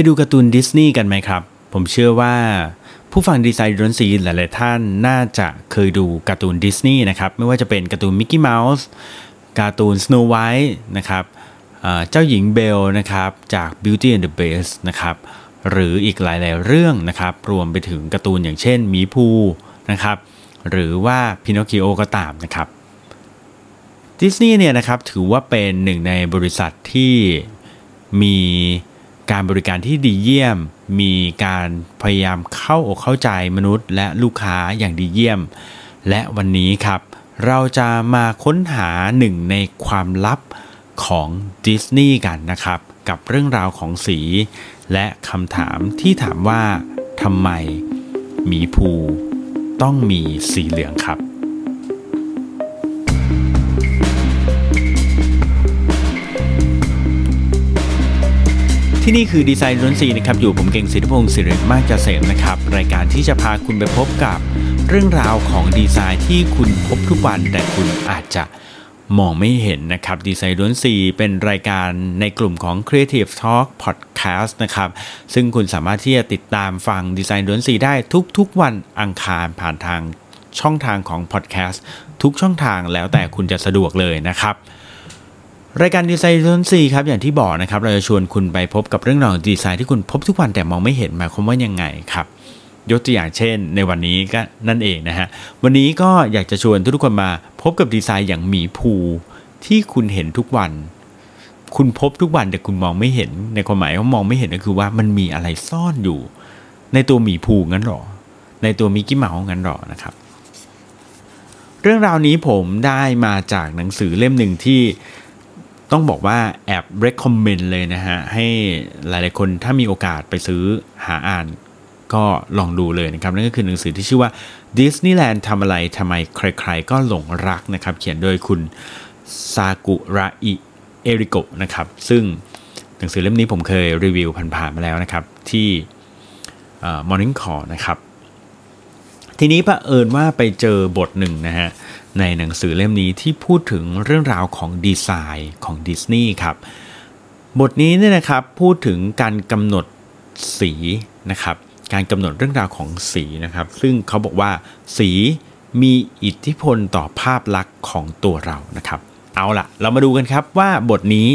ยดูการ์ตูนดิสนีย์กันไหมครับ ผมเชื่อว่าผู้ฟัง Design You Don't See หลาย ๆ ท่านน่าจะเคยดูการ์ตูนดิสนีย์นะครับ ไม่ว่าจะเป็นการ์ตูนมิกกี้เมาส์การ์ตูนสโนว์ไวท์นะครับเจ้าหญิงเบลล์นะครับจาก Beauty and the Beast นะครับหรืออีกหลาย ๆ เรื่องนะครับรวมไปถึงการ์ตูนอย่างเช่นหมีพูห์นะครับหรือว่าพินอคคิโอก็ตามนะครับดิสนีย์เนี่ยนะครับถือว่าเป็นหนึ่งในบริษัทที่มี การบริการที่ดีเยี่ยม มีการพยายามเข้าอกเข้าใจมนุษย์และลูกค้าอย่างดีเยี่ยม และวันนี้ครับ เราจะมาค้นหาหนึ่งในความลับของดิสนีย์กันนะครับ กับเรื่องราวของสี และคำถามที่ถามว่าทำไมหมีภูต้องมีสีเหลืองครับ ที่นี่คือดีไซน์ร้นสีนะครับ อยู่ผมเก่งศิริพงศ์ศิริมากเกษมนะครับ รายการที่จะพาคุณไปพบกับเรื่องราวของดีไซน์ที่คุณพบทุกวัน แต่คุณอาจจะมองไม่เห็นนะครับดีไซน์ล้วนสีเป็นรายการในกลุ่มของ Creative Talk Podcast นะครับ ซึ่งคุณสามารถที่จะติดตามฟังดีไซน์ล้วนสีได้ทุกๆวันอังคารผ่านทางช่องทางของ Podcast ทุกช่องทางแล้วแต่คุณจะสะดวกเลยนะครับ รายการดีไซน์ต้นซีครับอย่างที่บอกนะครับเราจะชวนคุณไปพบกับเรื่องราวดีไซน์ที่คุณพบทุกวันแต่มองไม่เห็นหมายความว่ายังไงครับยกตัวอย่างเช่น ในวันนี้ก็นั่นเองนะฮะวันนี้ก็อยากจะชวนทุกคนมาพบกับดีไซน์อย่างหมีภูที่คุณเห็นทุกวัน คุณพบทุกวันแต่คุณมองไม่เห็น ในความหมายว่ามองไม่เห็นก็คือว่ามันมีอะไรซ่อนอยู่ ในตัวหมีภูงั้นหรอ ในตัวมิกกี้เมาส์งั้นหรอนะครับ เรื่องราวนี้ผมได้มาจากหนังสือเล่มหนึ่งที่ ต้องบอกว่าแอบ recommend เลยนะฮะ ให้หลายๆคนถ้ามีโอกาสไปซื้อหาอ่านก็ลองดูเลยนะครับ นั่นก็คือหนังสือที่ชื่อว่า Disneyland ทำอะไรทำไมใครๆ ก็หลงรักนะครับ เขียนโดยคุณซากุระอิเอริโกนะครับ ซึ่งหนังสือเล่มนี้ผมเคยรีวิวผ่านๆมาแล้วนะครับ ที่ Morning Call นะครับ ทีนี้ประเอิญว่าไปเจอบทหนึ่งนะฮะ ในหนังสือเล่มนี้ที่พูดถึงเรื่องราวของดีไซน์ของดิสนีย์ครับ บทนี้เนี่ยนะครับพูดถึงการกำหนดสีนะครับ การกำหนดเรื่องราวของสีนะครับ ซึ่งเขาบอกว่าสีมีอิทธิพลต่อภาพลักษณ์ของตัวเรานะครับ เอาล่ะ เรามาดูกันครับว่าบทนี้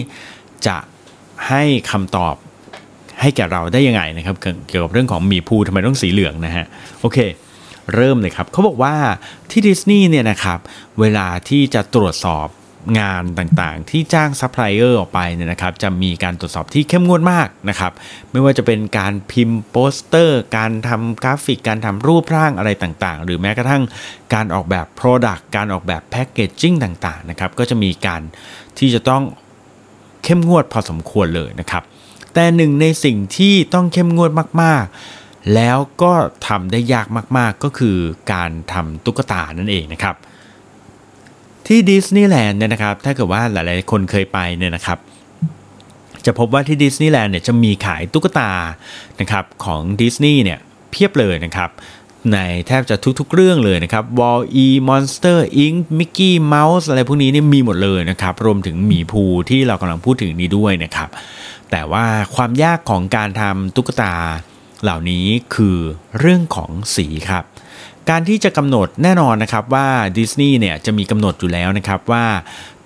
จะให้คำตอบให้แก่เราได้ยังไงนะครับ เกี่ยวกับเรื่องของหมีพูห์ทำไมต้องสีเหลืองนะฮะโอเค เริ่มเลยครับเขาบอกว่าที่ดิสนีย์เนี่ยนะครับเวลาที่จะตรวจสอบงานต่างๆ ที่จ้างซัพพลายเออร์ออกไปเนี่ยนะครับจะมีการตรวจสอบที่เข้มงวดมากนะครับ ไม่ว่าจะเป็นการพิมพ์โปสเตอร์ การทำกราฟิก การทำรูปร่างอะไรต่างๆ หรือแม้กระทั่งการออกแบบ Product การออกแบบ packaging ต่างๆนะครับก็จะมีการที่จะต้องเข้มงวดพอสมควรเลยนะครับ แต่หนึ่งในสิ่งที่ต้องเข้มงวดมากๆ แล้วก็ทำได้ยากมากๆก็คือการทำตุ๊กตานั่นเองนะครับ ที่ดิสนีย์แลนด์เนี่ยนะครับ ถ้าเกิดว่าหลายๆคนเคยไปเนี่ยนะครับ จะพบว่าที่ดิสนีย์แลนด์เนี่ยจะมีขายตุ๊กตานะครับของดิสนีย์เนี่ยเพียบเลยนะครับในแทบจะทุกๆเรื่องเลยนะครับ Wall E Monster Inc Mickey Mouse อะไรพวกนี้นี่มีหมดเลยนะครับ รวมถึงหมีภูที่เรากำลังพูดถึงนี้ด้วยนะครับ แต่ว่าความยากของการทำตุ๊กตา เหล่านี้คือเรื่องของสีครับ การที่จะกำหนดแน่นอนนะครับว่าดิสนีย์เนี่ยจะมีกำหนดอยู่แล้วนะครับว่า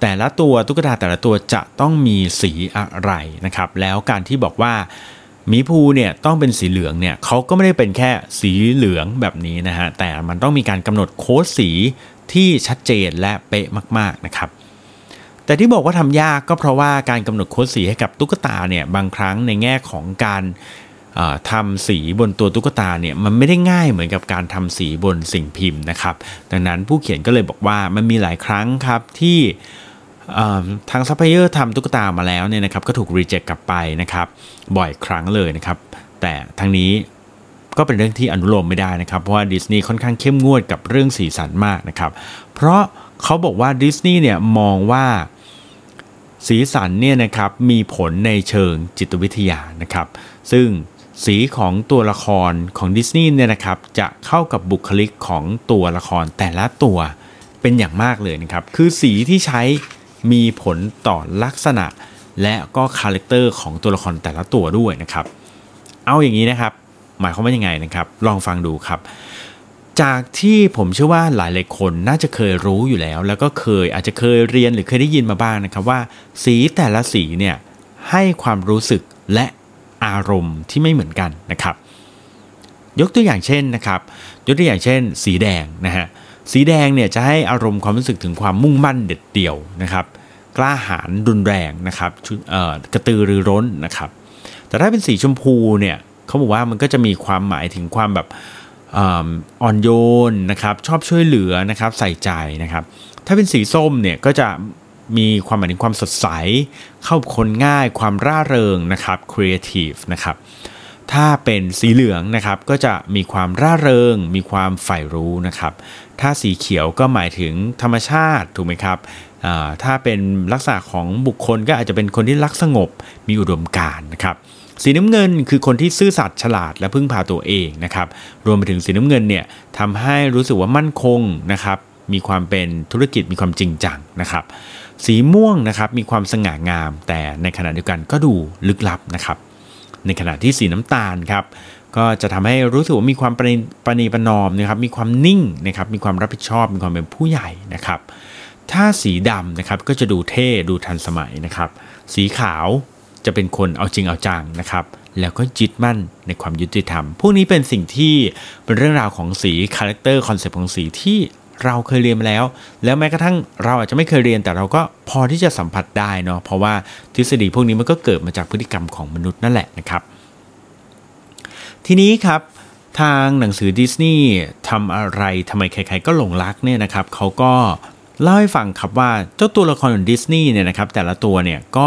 แต่ละตัวตุ๊กตาแต่ละตัวจะต้องมีสีอะไรนะครับ แล้วการที่บอกว่ามีภูเนี่ยต้องเป็นสีเหลืองเนี่ยเขาก็ไม่ได้เป็นแค่สีเหลืองแบบนี้นะฮะแต่มันต้องมีการกำหนดโค้ดสีที่ชัดเจนและเป๊ะมาก ๆนะครับ แต่ที่บอกว่าทำยากก็เพราะว่าการกำหนดโค้ดสีให้กับตุ๊กตาเนี่ยบางครั้งในแง่ของการ ทำสีบนตัวตุ๊กตาเนี่ยมันไม่ได้ง่ายเหมือนกับการทำสีบนสิ่งพิมพ์นะครับ ดังนั้นผู้เขียนก็เลยบอกว่ามันมีหลายครั้งครับที่ทางซัพพลายเออร์ทำตุ๊กตามาแล้วเนี่ยนะครับก็ถูก reject กลับไปนะครับบ่อยครั้งเลยนะครับ แต่ทั้งนี้ก็เป็นเรื่องที่อนุโลมไม่ได้นะครับ เพราะว่าดิสนีย์ค่อนข้างเข้มงวดกับเรื่องสีสันมากนะครับ เพราะเขาบอกว่าดิสนีย์เนี่ยมองว่าสีสันเนี่ยนะครับมีผลในเชิงจิตวิทยานะครับ ซึ่ง สีของตัวละครของดิสนีย์เนี่ยนะครับจะเข้ากับบุคลิกของตัวละครแต่ละตัวเป็นอย่างมากเลยนะครับคือสีที่ใช้มีผลต่อลักษณะ และก็คาแรคเตอร์ของตัวละครแต่ละตัวด้วยนะครับเอาอย่างนี้นะครับ หมายความว่ายังไงนะครับ ลองฟังดูครับ จากที่ผมเชื่อว่าหลายหลายคนน่าจะเคยรู้อยู่แล้ว แล้วก็เคยอาจจะเคยเรียนหรือเคยได้ยินมาบ้างนะครับว่า สีแต่ละสีเนี่ยให้ความรู้สึกและ อารมณ์ที่ไม่เหมือนกันนะครับ ยกตัวอย่างเช่นนะครับ ยกตัวอย่างเช่น สีแดงนะฮะสีแดงเนี่ยจะให้อารมณ์ความรู้สึกถึงความมุ่งมั่นเด็ดเดี่ยวนะครับกล้าหาญรุนแรงนะครับกระตือรือร้นนะครับ แต่ถ้าเป็นสีชมพูเนี่ยเขาบอกว่ามันก็จะมีความหมายถึงความแบบอ่อนโยนนะครับ ชอบช่วยเหลือนะครับ ใส่ใจนะครับ ถ้าเป็นสีส้มเนี่ยก็จะ มีความหมายถึงความสดใส เข้าคนง่ายความร่าเริงนะครับ creative นะครับถ้าเป็นสีเหลืองนะครับก็จะมีความร่าเริง มีความใฝ่รู้นะครับ ถ้าสีเขียวก็หมายถึงธรรมชาติถูกไหมครับถ้าเป็นลักษณะของบุคคลก็อาจจะเป็นคนที่รักสงบมีอุดมการณ์นะครับสีน้ำเงินคือคนที่ซื่อสัตย์ฉลาดและพึ่งพาตัวเองนะครับรวมไปถึงสีน้ำเงินเนี่ยทำให้รู้สึกว่ามั่นคงนะครับ มีความเป็นธุรกิจมีความจริงจังนะครับ สีม่วงนะครับมีความสง่างาม แต่ในขณะเดียวกันก็ดูลึกลับนะครับ ในขณะที่สีน้ำตาลครับก็จะทำให้รู้สึกว่ามีความประณีประนอมนะครับ มีความนิ่งนะครับ มีความรับผิดชอบ มีความเป็นผู้ใหญ่นะครับ ถ้าสีดำนะครับก็จะดูเท่ดูทันสมัยนะครับ สีขาวจะเป็นคนเอาจริงเอาจังนะครับ แล้วก็จิตมั่นในความยุติธรรม พวกนี้เป็นสิ่งที่เป็นเรื่องราวของสีคาแรคเตอร์คอนเซปต์ของสีที่ เราเคยเรียนมาแล้ว แล้วแม้กระทั่งเราอาจจะไม่เคยเรียนแต่เราก็พอที่จะสัมผัสได้เนาะเพราะว่าทฤษฎีพวกนี้มันก็เกิดมาจากพฤติกรรมของมนุษย์นั่นแหละนะครับ ทีนี้ครับทางหนังสือดิสนีย์ทำอะไรทำไมใครๆก็หลงรักเนี่ยนะครับเขาก็เล่าให้ฟังครับว่าเจ้าตัวละครของดิสนีย์เนี่ยนะครับแต่ละตัวเนี่ยก็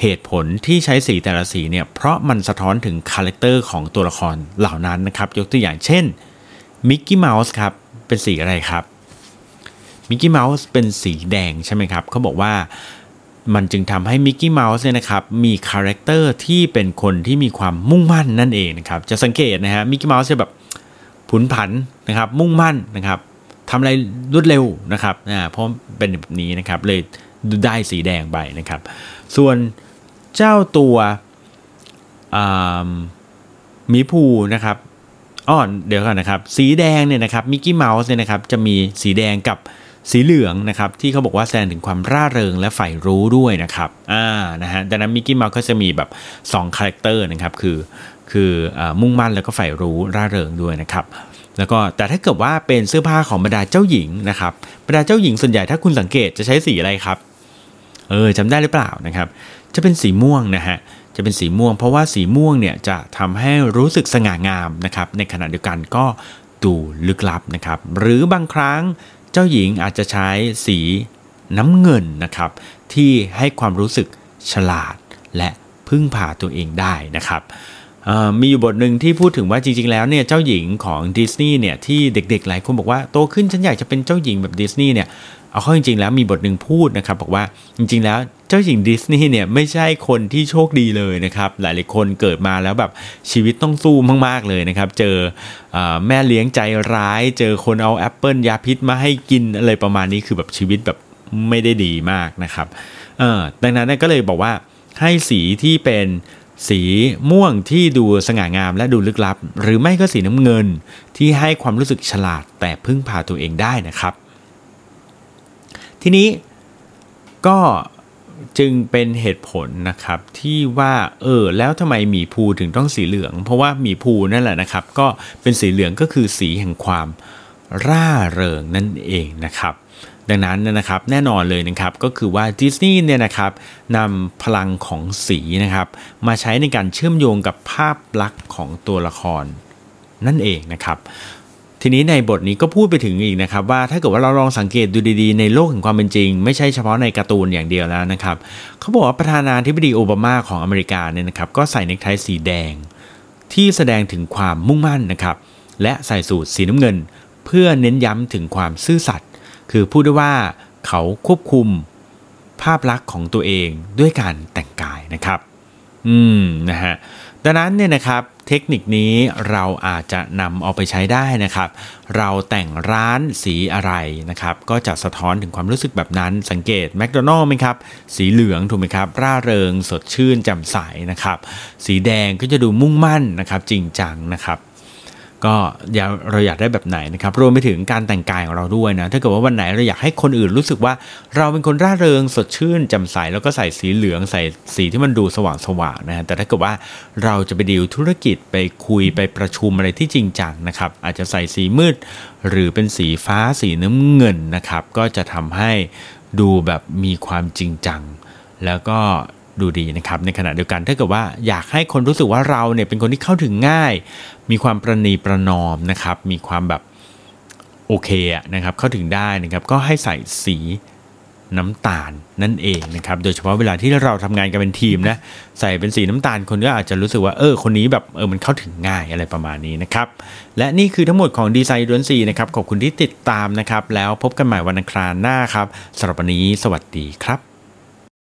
เหตุผลที่ใช้สีแต่ละสีเนี่ยเพราะมันสะท้อนถึงคาแรคเตอร์ของตัวละครเหล่านั้นนะครับยกตัวอย่างเช่นมิกกี้เมาส์ครับ เป็นสีอะไรครับมิกกี้เมาส์เป็นสีแดงใช่ไหมครับเขาบอกว่ามันจึงทำให้มิกกี้เมาส์เนี่ยนะครับมีคาแรคเตอร์ที่เป็นคนที่มีความมุ่งมั่นนั่นเองนะครับจะสังเกตนะฮะมิกกี้เมาส์จะแบบผุนผันนะครับมุ่งมั่นนะครับทำอะไรรวดเร็วนะครับนะเพราะเป็นแบบนี้นะครับเลยได้สีแดงไปนะครับ ส่วนเจ้าตัวมีภูนะครับ อ๋อเดี๋ยวก่อนนะครับ สีแดงเนี่ยนะครับมิกกี้เมาส์เนี่ยนะครับจะมีสีแดงกับสีเหลืองนะครับที่เขาบอกว่าแสดงถึงความร่าเริงและใฝ่รู้ด้วยนะครับอ่านะฮะดังนั้นมิกกี้เมาส์ก็จะมีแบบ2คาแรคเตอร์นะครับคือคือมุ่งมั่นแล้วก็ใฝ่รู้ร่าเริงด้วยนะครับแล้วก็แต่ถ้าเกิดว่าเป็นเสื้อผ้าของบรรดาเจ้าหญิงนะครับบรรดาเจ้าหญิงส่วนใหญ่ถ้าคุณสังเกตจะใช้สีอะไรครับเออจำได้หรือเปล่านะครับ จะเป็นสีม่วงนะฮะ จะเป็นสีม่วง เพราะว่าสีม่วงเนี่ยจะทำให้รู้สึกสง่างามนะครับ ในขณะเดียวกันก็ดูลึกลับนะครับ หรือบางครั้งเจ้าหญิงอาจจะใช้สีน้ำเงินนะครับ ที่ให้ความรู้สึกฉลาดและพึ่งพาตัวเองได้นะครับมีอยู่บทหนึ่งที่พูดถึงว่าจริงๆแล้วเนี่ยเจ้าหญิงของดิสนีย์เนี่ยที่เด็กๆหลายคนบอกว่าโตขึ้นฉันอยากจะเป็นเจ้าหญิงแบบดิสนีย์เนี่ยเอาเข้าจริงๆแล้วมีบทหนึ่งพูดนะครับบอกว่าจริงๆแล้ว เจ้าหญิงดิสนีย์เนี่ยไม่ใช่คนที่โชคดีเลยนะครับหลายๆคนเกิดมาแล้วแบบชีวิตต้องสู้มากๆเลยนะครับ เจออแม่เลี้ยงใจร้าย เจอคนเอาแอปเปิลยาพิษมาให้กินอะไรประมาณนี้คือแบบชีวิตแบบไม่ได้ดีมากนะครับเออดังนั้นก็เลยบอกว่าให้สีที่เป็นสีม่วงที่ดูสง่างามและดูลึกลับ หรือไม่ก็สีน้ำเงินที่ให้ความรู้สึกฉลาดแต่พึ่งพาตัวเองได้นะครับ ทีนี้ก็ จึงเป็นเหตุผลนะครับที่ว่าเออแล้วทำไมหมีภูถึงต้องสีเหลือง เพราะว่าหมีภูนั่นแหละนะครับ ก็เป็นสีเหลืองก็คือสีแห่งความร่าเริงนั่นเองนะครับ ดังนั้นนะครับแน่นอนเลยนะครับก็คือว่าดิสนีย์เนี่ยนะครับนำพลังของสีนะครับ มาใช้ในการเชื่อมโยงกับภาพลักษณ์ของตัวละครนั่นเองนะครับ ทีนี้ในบทนี้ก็พูดไปถึงอีกนะครับว่าถ้าเกิดว่าเราลองสังเกตดูดีๆในโลกแห่งความเป็นจริง ไม่ใช่เฉพาะในการ์ตูนอย่างเดียวแล้วนะครับเขาบอกว่าประธานาธิบดีโอบามาของอเมริกาเนี่ยนะครับก็ใส่เนคไทสีแดง ที่แสดงถึงความมุ่งมั่นนะครับและใส่สูทสีน้ำเงิน เพื่อเน้นย้ำถึงความซื่อสัตย์คือพูดได้ว่าเขาควบคุมภาพลักษณ์ของตัวเองด้วยการแต่งกายนะครับ อืมนะฮะดังนั้นเนี่ยนะครับ เทคนิคนี้เราอาจจะนำเอาไปใช้ได้นะครับ เราแต่งร้านสีอะไรนะครับ ก็จะสะท้อนถึงความรู้สึกแบบนั้น สังเกตแมคโดนัลล์ไหมครับ สีเหลืองถูกไหมครับ ร่าเริงสดชื่นแจ่มใสนะครับ สีแดงก็จะดูมุ่งมั่นนะครับ จริงจังนะครับ ก็อยาเราอยากได้แบบไหนนะครับรวมไปถึงการแต่งกายของเราด้วยนะถ้าเกิดว่าวันไหนเราอยากให้คนอื่นรู้สึกว่า เราเป็นคนร่าเริงสดชื่นแจ่มใสแล้วก็ใส่สีเหลืองใส่สีที่มันดูสว่างสว่างๆนะฮะแต่ถ้าเกิดว่าเราจะไปดีลธุรกิจไปคุยไปประชุมอะไรที่จริงจังนะครับอาจจะใส่สีมืด หรือเป็นสีฟ้าสีน้ำเงินนะครับก็จะทำให้ดูแบบมีความจริงจัง แล้วก็ ดูดีนะครับในขณะเดียวกันถ้าเกิดว่าอยากให้คนรู้สึกว่าเราเนี่ยเป็นคนที่เข้าถึงง่าย มีความประนีประนอมนะครับ มีความแบบโอเคนะครับเข้าถึงได้นะครับก็ให้ใส่สีน้ำตาลนั่นเองนะครับ โดยเฉพาะเวลาที่เราทำงานกันเป็นทีมนะใส่เป็นสีน้ำตาลคนก็อาจจะรู้สึกว่าเออคนนี้แบบเออมันเข้าถึงง่ายอะไรประมาณนี้นะครับ และนี่คือทั้งหมดของดีไซน์ล้วนสีนะครับขอบคุณที่ติดตามนะครับ แล้วพบกันใหม่วันอังคารหน้าครับสำหรับวันนี้สวัสดีครับ